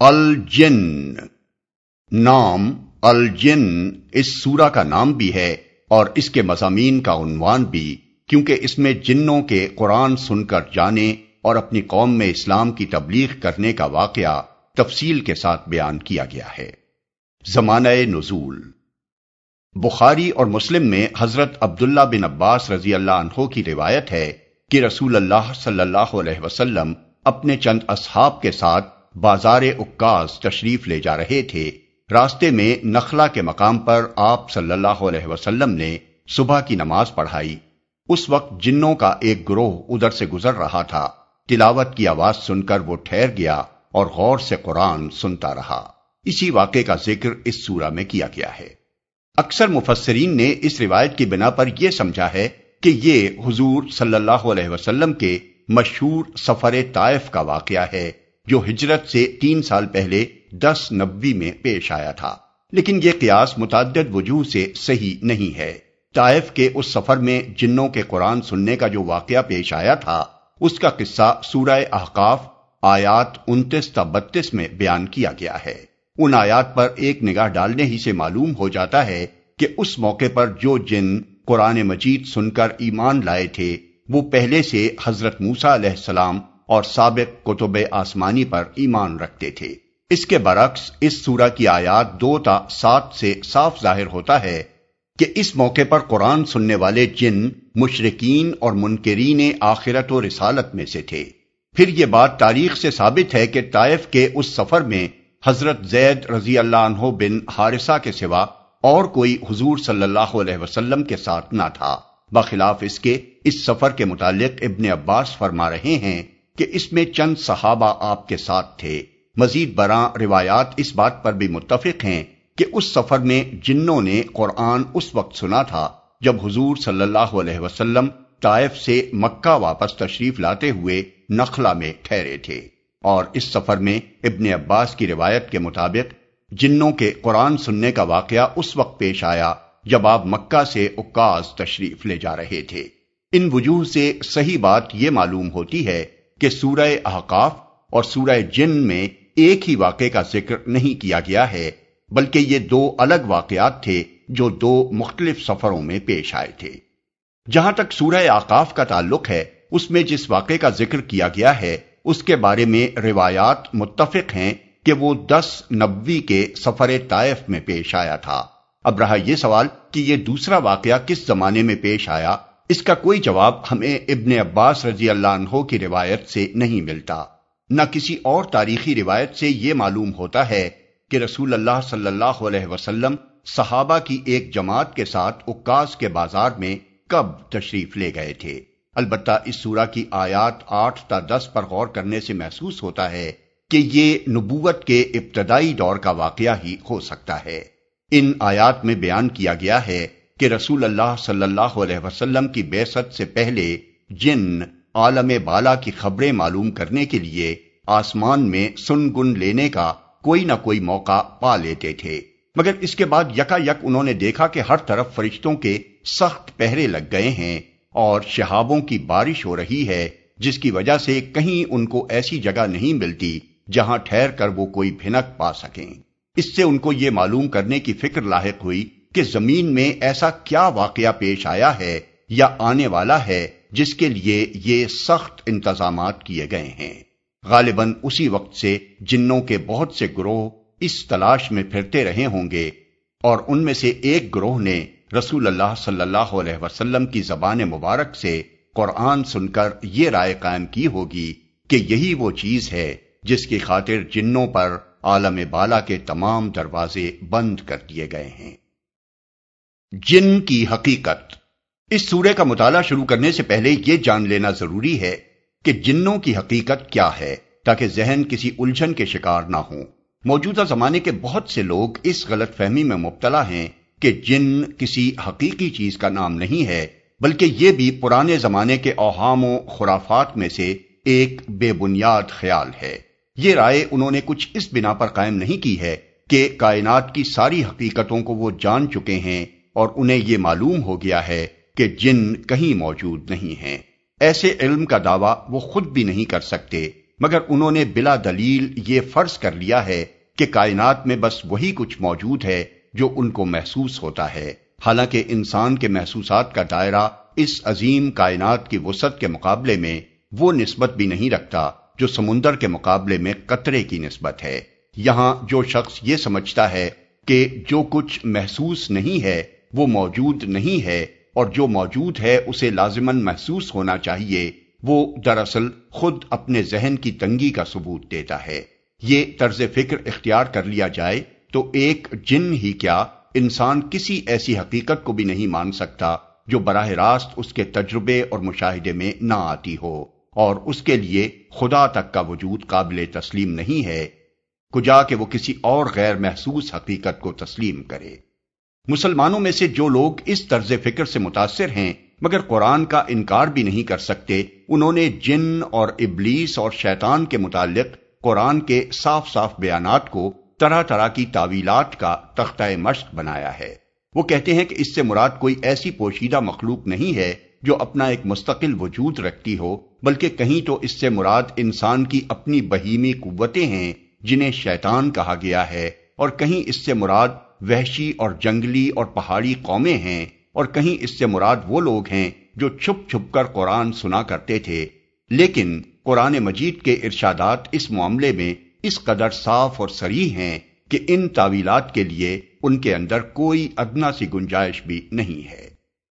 الجن۔ نام الجن اس سورہ کا نام بھی ہے اور اس کے مضامین کا عنوان بھی، کیونکہ اس میں جنوں کے قرآن سن کر جانے اور اپنی قوم میں اسلام کی تبلیغ کرنے کا واقعہ تفصیل کے ساتھ بیان کیا گیا ہے۔ زمانہ نزول۔ بخاری اور مسلم میں حضرت عبداللہ بن عباس رضی اللہ عنہ کی روایت ہے کہ رسول اللہ صلی اللہ علیہ وسلم اپنے چند اصحاب کے ساتھ بازار اکاس تشریف لے جا رہے تھے۔ راستے میں نخلا کے مقام پر آپ صلی اللہ علیہ وسلم نے صبح کی نماز پڑھائی۔ اس وقت جنوں کا ایک گروہ ادھر سے گزر رہا تھا۔ تلاوت کی آواز سن کر وہ ٹھہر گیا اور غور سے قرآن سنتا رہا۔ اسی واقعے کا ذکر اس سورہ میں کیا گیا ہے۔ اکثر مفسرین نے اس روایت کی بنا پر یہ سمجھا ہے کہ یہ حضور صلی اللہ علیہ وسلم کے مشہور سفر طائف کا واقعہ ہے۔ جو ہجرت سے تین سال پہلے دس نبی میں پیش آیا تھا۔ لیکن یہ قیاس متعدد وجوہ سے صحیح نہیں ہے۔ طائف کے اس سفر میں جنوں کے قرآن سننے کا جو واقعہ پیش آیا تھا، اس کا قصہ سورہ احقاف آیات انتیس تا بتیس میں بیان کیا گیا ہے۔ ان آیات پر ایک نگاہ ڈالنے ہی سے معلوم ہو جاتا ہے کہ اس موقع پر جو جن قرآن مجید سن کر ایمان لائے تھے، وہ پہلے سے حضرت موسا علیہ السلام اور سابق کتب آسمانی پر ایمان رکھتے تھے۔ اس کے برعکس، اس سورہ کی آیات دو تا سات سے صاف ظاہر ہوتا ہے کہ اس موقع پر قرآن سننے والے جن مشرقین اور منکرین آخرت و رسالت میں سے تھے۔ پھر یہ بات تاریخ سے ثابت ہے کہ طائف کے اس سفر میں حضرت زید رضی اللہ عنہ بن حارثہ کے سوا اور کوئی حضور صلی اللہ علیہ وسلم کے ساتھ نہ تھا۔ بخلاف اس کے اس سفر کے متعلق ابن عباس فرما رہے ہیں کہ اس میں چند صحابہ آپ کے ساتھ تھے۔ مزید برآں روایات اس بات پر بھی متفق ہیں کہ اس سفر میں جنوں نے قرآن اس وقت سنا تھا جب حضور صلی اللہ علیہ وسلم طائف سے مکہ واپس تشریف لاتے ہوئے نخلا میں ٹھہرے تھے۔ اور اس سفر میں ابن عباس کی روایت کے مطابق جنوں کے قرآن سننے کا واقعہ اس وقت پیش آیا جب آپ مکہ سے اکاس تشریف لے جا رہے تھے۔ ان وجوہ سے صحیح بات یہ معلوم ہوتی ہے کہ سورہ احقاف اور سورہ جن میں ایک ہی واقعے کا ذکر نہیں کیا گیا ہے، بلکہ یہ دو الگ واقعات تھے جو دو مختلف سفروں میں پیش آئے تھے۔ جہاں تک سورہ آقاف کا تعلق ہے، اس میں جس واقعے کا ذکر کیا گیا ہے، اس کے بارے میں روایات متفق ہیں کہ وہ دس نبوی کے سفر طائف میں پیش آیا تھا۔ اب رہا یہ سوال کہ یہ دوسرا واقعہ کس زمانے میں پیش آیا اس کا کوئی جواب ہمیں ابن عباس رضی اللہ عنہ کی روایت سے نہیں ملتا۔ نہ کسی اور تاریخی روایت سے یہ معلوم ہوتا ہے کہ رسول اللہ صلی اللہ علیہ وسلم صحابہ کی ایک جماعت کے ساتھ اکاس کے بازار میں کب تشریف لے گئے تھے۔ البتہ اس سورہ کی آیات آٹھ تا دس پر غور کرنے سے محسوس ہوتا ہے کہ یہ نبوت کے ابتدائی دور کا واقعہ ہی ہو سکتا ہے۔ ان آیات میں بیان کیا گیا ہے کہ رسول اللہ صلی اللہ علیہ وسلم کی بے سے پہلے جن عالم بالا کی خبریں معلوم کرنے کے لیے آسمان میں سن گن لینے کا کوئی نہ کوئی موقع پا لیتے تھے۔ مگر اس کے بعد یکا یک انہوں نے دیکھا کہ ہر طرف فرشتوں کے سخت پہرے لگ گئے ہیں اور شہابوں کی بارش ہو رہی ہے، جس کی وجہ سے کہیں ان کو ایسی جگہ نہیں ملتی جہاں ٹھہر کر وہ کوئی بھنک پا سکیں۔ اس سے ان کو یہ معلوم کرنے کی فکر لاحق ہوئی کہ زمین میں ایسا کیا واقعہ پیش آیا ہے یا آنے والا ہے جس کے لیے یہ سخت انتظامات کیے گئے ہیں۔ غالباً اسی وقت سے جنوں کے بہت سے گروہ اس تلاش میں پھرتے رہے ہوں گے اور ان میں سے ایک گروہ نے رسول اللہ صلی اللہ علیہ وسلم کی زبان مبارک سے قرآن سن کر یہ رائے قائم کی ہوگی کہ یہی وہ چیز ہے جس کی خاطر جنوں پر عالم بالا کے تمام دروازے بند کر دیے گئے ہیں۔ جن کی حقیقت۔ اس سورے کا مطالعہ شروع کرنے سے پہلے یہ جان لینا ضروری ہے کہ جنوں کی حقیقت کیا ہے تاکہ ذہن کسی الجھن کے شکار نہ ہوں۔ موجودہ زمانے کے بہت سے لوگ اس غلط فہمی میں مبتلا ہیں کہ جن کسی حقیقی چیز کا نام نہیں ہے، بلکہ یہ بھی پرانے زمانے کے اوہام و خرافات میں سے ایک بے بنیاد خیال ہے۔ یہ رائے انہوں نے کچھ اس بنا پر قائم نہیں کی ہے کہ کائنات کی ساری حقیقتوں کو وہ جان چکے ہیں اور انہیں یہ معلوم ہو گیا ہے کہ جن کہیں موجود نہیں ہیں۔ ایسے علم کا دعویٰ وہ خود بھی نہیں کر سکتے۔ مگر انہوں نے بلا دلیل یہ فرض کر لیا ہے کہ کائنات میں بس وہی کچھ موجود ہے جو ان کو محسوس ہوتا ہے۔ حالانکہ انسان کے محسوسات کا دائرہ اس عظیم کائنات کی وسعت کے مقابلے میں وہ نسبت بھی نہیں رکھتا جو سمندر کے مقابلے میں قطرے کی نسبت ہے۔ یہاں جو شخص یہ سمجھتا ہے کہ جو کچھ محسوس نہیں ہے وہ موجود نہیں ہے اور جو موجود ہے اسے لازمن محسوس ہونا چاہیے۔ وہ دراصل خود اپنے ذہن کی تنگی کا ثبوت دیتا ہے۔ یہ طرز فکر اختیار کر لیا جائے تو ایک جن ہی کیا انسان کسی ایسی حقیقت کو بھی نہیں مان سکتا جو براہ راست اس کے تجربے اور مشاہدے میں نہ آتی ہو۔ اور اس کے لیے خدا تک کا وجود قابل تسلیم نہیں ہے۔ کجا کہ وہ کسی اور غیر محسوس حقیقت کو تسلیم کرے۔ مسلمانوں میں سے جو لوگ اس طرز فکر سے متاثر ہیں، مگر قرآن کا انکار بھی نہیں کر سکتے، انہوں نے جن اور ابلیس اور شیطان کے متعلق قرآن کے صاف صاف بیانات کو طرح طرح کی تعویلات کا تختہ مشق بنایا ہے۔ وہ کہتے ہیں کہ اس سے مراد کوئی ایسی پوشیدہ مخلوق نہیں ہے جو اپنا ایک مستقل وجود رکھتی ہو، بلکہ کہیں تو اس سے مراد انسان کی اپنی بہیمی قوتیں ہیں، جنہیں شیطان کہا گیا ہے، اور کہیں اس سے مراد وحشی اور جنگلی اور پہاڑی قومیں ہیں اور کہیں اس سے مراد وہ لوگ ہیں جو چھپ چھپ کر قرآن سنا کرتے تھے۔ لیکن قرآن مجید کے ارشادات اس معاملے میں اس قدر صاف اور سریح ہیں کہ ان تعویلات کے لیے ان کے اندر کوئی ادنا سی گنجائش بھی نہیں ہے۔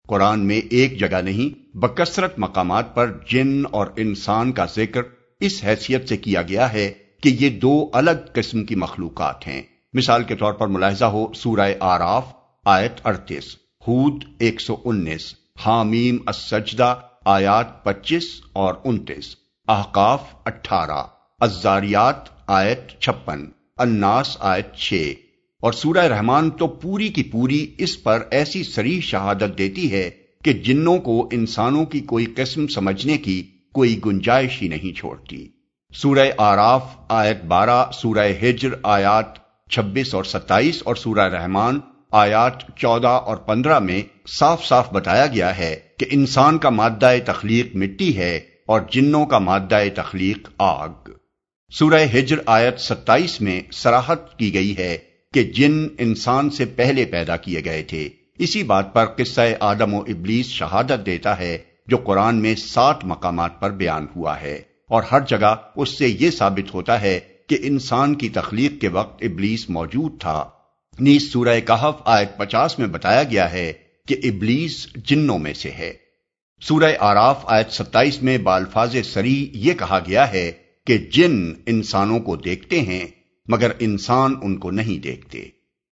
قرآن میں ایک جگہ نہیں، بکثرت مقامات پر جن اور انسان کا ذکر اس حیثیت سے کیا گیا ہے کہ یہ دو الگ قسم کی مخلوقات ہیں۔ مثال کے طور پر ملاحظہ ہو، سورہ آراف، آیت اڑتیس، ہود ایک سو انیس، حامیم السجدہ، آیات پچیس اور انتیس، احقاف اٹھارہ ازاریات آیت چھپن، الناس، آیت چھ۔ اور سورہ رحمان تو پوری کی پوری اس پر ایسی سری شہادت دیتی ہے کہ جنوں کو انسانوں کی کوئی قسم سمجھنے کی کوئی گنجائش ہی نہیں چھوڑتی۔ سورہ آراف، آیت بارہ، سورہ ہجر، آیات چھبیس اور ستائیس اور سورہ رحمان آیات چودہ اور پندرہ میں صاف صاف بتایا گیا ہے کہ انسان کا مادہ تخلیق مٹی ہے اور جنوں کا مادہ تخلیق آگ۔ سورہ ہجر آیت ستائیس میں سراہت کی گئی ہے کہ جن انسان سے پہلے پیدا کیے گئے تھے۔ اسی بات پر قصہ آدم و ابلیس شہادت دیتا ہے جو قرآن میں سات مقامات پر بیان ہوا ہے اور ہر جگہ اس سے یہ ثابت ہوتا ہے کہ انسان کی تخلیق کے وقت ابلیس موجود تھا۔ نیز سورہ کہف آیت پچاس میں بتایا گیا ہے کہ ابلیس جنوں میں سے ہے۔ سورہ آراف آیت ستائیس میں بالفاظ سری یہ کہا گیا ہے کہ جن انسانوں کو دیکھتے ہیں، مگر انسان ان کو نہیں دیکھتے۔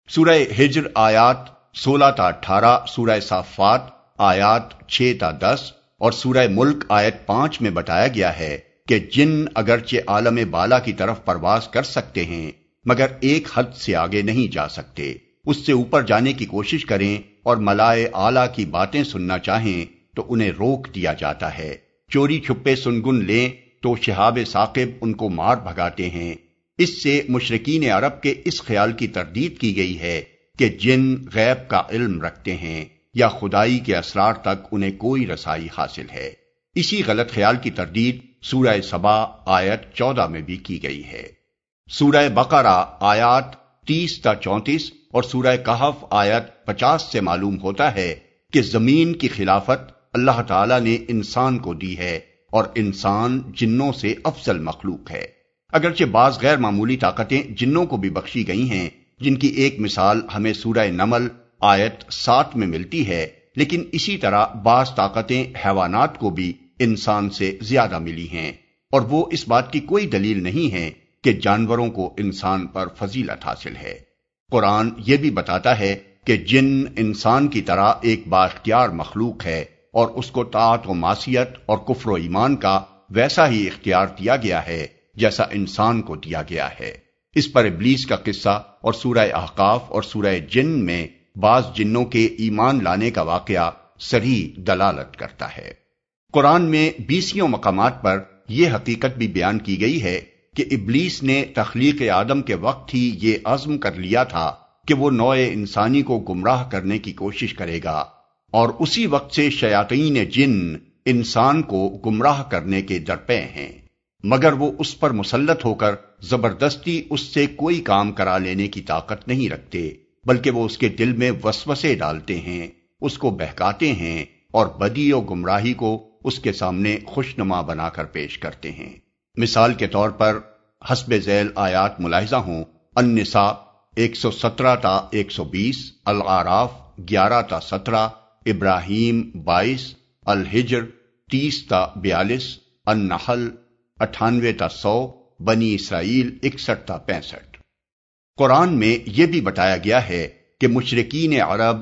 سورہ ہجر آیات سولہ تا اٹھارہ، سورہ صافات آیات چھ تا دس اور سورہ ملک آیت پانچ میں بتایا گیا ہے کہ جن اگرچہ عالم بالا کی طرف پرواز کر سکتے ہیں، مگر ایک حد سے آگے نہیں جا سکتے۔ اس سے اوپر جانے کی کوشش کریں اور ملائے آلہ کی باتیں سننا چاہیں تو انہیں روک دیا جاتا ہے۔ چوری چھپے سنگن لیں تو شہاب ثاقب ان کو مار بھگاتے ہیں۔ اس سے مشرقین عرب کے اس خیال کی تردید کی گئی ہے کہ جن غیب کا علم رکھتے ہیں یا خدائی کے اسرار تک انہیں کوئی رسائی حاصل ہے۔ اسی غلط خیال کی تردید سورہ سبا آیت چودہ میں بھی کی گئی ہے۔ سورہ بقرہ آیات تیس تا چونتیس اور سورہ کہف آیت پچاس سے معلوم ہوتا ہے کہ زمین کی خلافت اللہ تعالی نے انسان کو دی ہے اور انسان جنوں سے افضل مخلوق ہے۔ اگرچہ بعض غیر معمولی طاقتیں جنوں کو بھی بخشی گئی ہیں، جن کی ایک مثال ہمیں سورہ نمل آیت سات میں ملتی ہے، لیکن اسی طرح بعض طاقتیں حیوانات کو بھی انسان سے زیادہ ملی ہیں اور وہ اس بات کی کوئی دلیل نہیں ہے کہ جانوروں کو انسان پر فضیلت حاصل ہے۔ قرآن یہ بھی بتاتا ہے کہ جن انسان کی طرح ایک باختیار مخلوق ہے اور اس کو طاعت و معصیت اور کفر و ایمان کا ویسا ہی اختیار دیا گیا ہے جیسا انسان کو دیا گیا ہے۔ اس پر ابلیس کا قصہ اور سورہ احقاف اور سورہ جن میں بعض جنوں کے ایمان لانے کا واقعہ سری دلالت کرتا ہے۔ قرآن میں بیسیوں مقامات پر یہ حقیقت بھی بیان کی گئی ہے کہ ابلیس نے تخلیق آدم کے وقت ہی یہ عزم کر لیا تھا کہ وہ نوئے انسانی کو گمراہ کرنے کی کوشش کرے گا اور اسی وقت سے شیاطین جن انسان کو گمراہ کرنے کے درپے ہیں۔ مگر وہ اس پر مسلط ہو کر زبردستی اس سے کوئی کام کرا لینے کی طاقت نہیں رکھتے، بلکہ وہ اس کے دل میں وسوسے ڈالتے ہیں، اس کو بہکاتے ہیں اور بدی و گمراہی کو اس کے سامنے خوشنما بنا کر پیش کرتے ہیں۔ مثال کے طور پر حسب ذیل آیات ملاحظہ ہوں۔ النساء ایک سو سترہ تا ایک سو بیس، العراف گیارہ تا سترہ، ابراہیم بائیس، الحجر تیس تا بیالیس، النحل اٹھانوے تا سو، بنی اسرائیل اکسٹھ تا پینسٹھ۔ قرآن میں یہ بھی بتایا گیا ہے کہ مشرقین عرب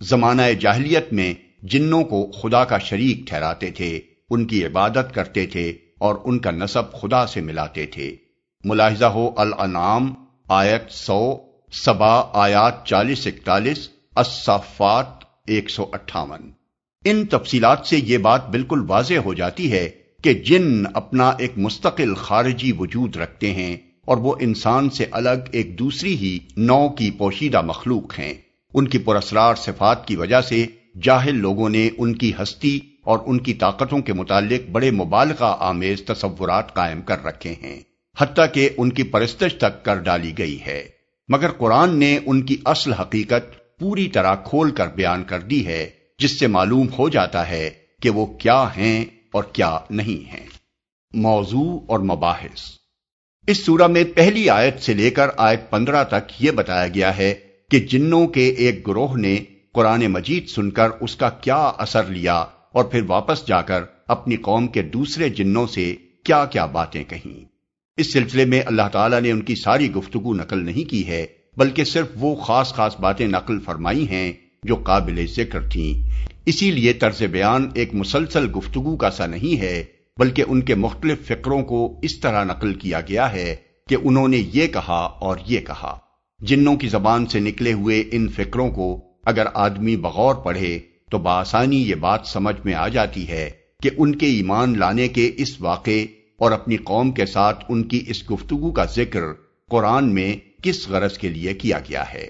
زمانہ جاہلیت میں جنوں کو خدا کا شریک ٹھہراتے تھے، ان کی عبادت کرتے تھے اور ان کا نصب خدا سے ملاتے تھے۔ ملاحظہ ہو الانعام، آیت سو، سبا، آیات چالیس، اکتالیس اصفات ایک سو اٹھاون۔ ان تفصیلات سے یہ بات بالکل واضح ہو جاتی ہے کہ جن اپنا ایک مستقل خارجی وجود رکھتے ہیں اور وہ انسان سے الگ ایک دوسری ہی نو کی پوشیدہ مخلوق ہیں۔ ان کی پراسرار صفات کی وجہ سے جاہل لوگوں نے ان کی ہستی اور ان کی طاقتوں کے متعلق بڑے مبالغہ آمیز تصورات قائم کر رکھے ہیں، حتیٰ کہ ان کی پرستش تک کر ڈالی گئی ہے۔ مگر قرآن نے ان کی اصل حقیقت پوری طرح کھول کر بیان کر دی ہے، جس سے معلوم ہو جاتا ہے کہ وہ کیا ہیں اور کیا نہیں ہیں۔ موضوع اور مباحث۔ اس سورہ میں پہلی آیت سے لے کر آیت پندرہ تک یہ بتایا گیا ہے کہ جنوں کے ایک گروہ نے قرآن مجید سن کر اس کا کیا اثر لیا اور پھر واپس جا کر اپنی قوم کے دوسرے جنوں سے کیا کیا باتیں کہیں۔ اس سلسلے میں اللہ تعالیٰ نے ان کی ساری گفتگو نقل نہیں کی ہے، بلکہ صرف وہ خاص خاص باتیں نقل فرمائی ہیں جو قابل ذکر تھیں۔ اسی لیے طرز بیان ایک مسلسل گفتگو کا سا نہیں ہے، بلکہ ان کے مختلف فکروں کو اس طرح نقل کیا گیا ہے کہ انہوں نے یہ کہا اور یہ کہا۔ جنوں کی زبان سے نکلے ہوئے ان فکروں کو اگر آدمی بغور پڑھے تو بآسانی یہ بات سمجھ میں آ جاتی ہے کہ ان کے ایمان لانے کے اس واقعے اور اپنی قوم کے ساتھ ان کی اس گفتگو کا ذکر قرآن میں کس غرض کے لیے کیا گیا ہے۔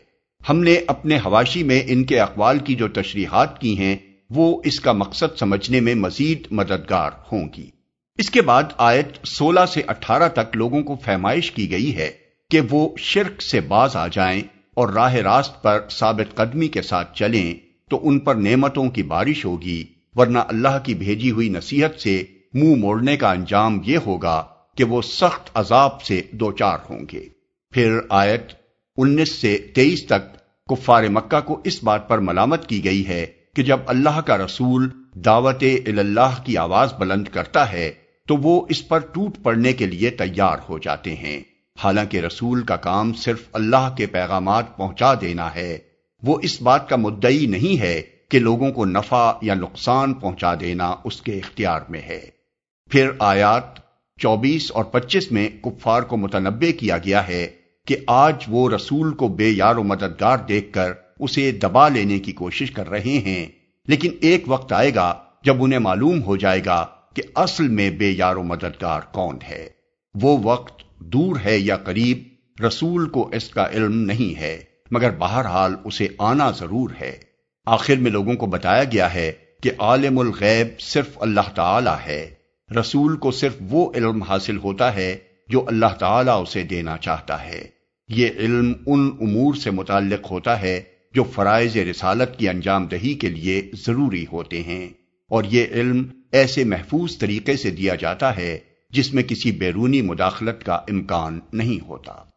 ہم نے اپنے حواشی میں ان کے اقوال کی جو تشریحات کی ہیں، وہ اس کا مقصد سمجھنے میں مزید مددگار ہوں گی۔ اس کے بعد آیت سولہ سے اٹھارہ تک لوگوں کو فہمائش کی گئی ہے کہ وہ شرک سے باز آ جائیں۔ اور راہ راست پر ثابت قدمی کے ساتھ چلیں تو ان پر نعمتوں کی بارش ہوگی، ورنہ اللہ کی بھیجی ہوئی نصیحت سے منہ موڑنے کا انجام یہ ہوگا کہ وہ سخت عذاب سے دوچار ہوں گے۔ پھر آیت انیس سے تیئیس تک کفار مکہ کو اس بات پر ملامت کی گئی ہے کہ جب اللہ کا رسول دعوت اللہ کی آواز بلند کرتا ہے تو وہ اس پر ٹوٹ پڑنے کے لیے تیار ہو جاتے ہیں۔ حالانکہ رسول کا کام صرف اللہ کے پیغامات پہنچا دینا ہے۔ وہ اس بات کا مدعی نہیں ہے کہ لوگوں کو نفع یا نقصان پہنچا دینا اس کے اختیار میں ہے۔ پھر آیات چوبیس اور پچیس میں کفار کو متنبع کیا گیا ہے کہ آج وہ رسول کو بے یار و مددگار دیکھ کر اسے دبا لینے کی کوشش کر رہے ہیں۔ لیکن ایک وقت آئے گا جب انہیں معلوم ہو جائے گا کہ اصل میں بے یار و مددگار کون ہے۔ وہ وقت دور ہے یا قریب، رسول کو اس کا علم نہیں ہے، مگر بہرحال اسے آنا ضرور ہے۔ آخر میں لوگوں کو بتایا گیا ہے کہ عالم الغیب صرف اللہ تعالی ہے۔ رسول کو صرف وہ علم حاصل ہوتا ہے جو اللہ تعالیٰ اسے دینا چاہتا ہے۔ یہ علم ان امور سے متعلق ہوتا ہے جو فرائض رسالت کی انجام دہی کے لیے ضروری ہوتے ہیں، اور یہ علم ایسے محفوظ طریقے سے دیا جاتا ہے جس میں کسی بیرونی مداخلت کا امکان نہیں ہوتا۔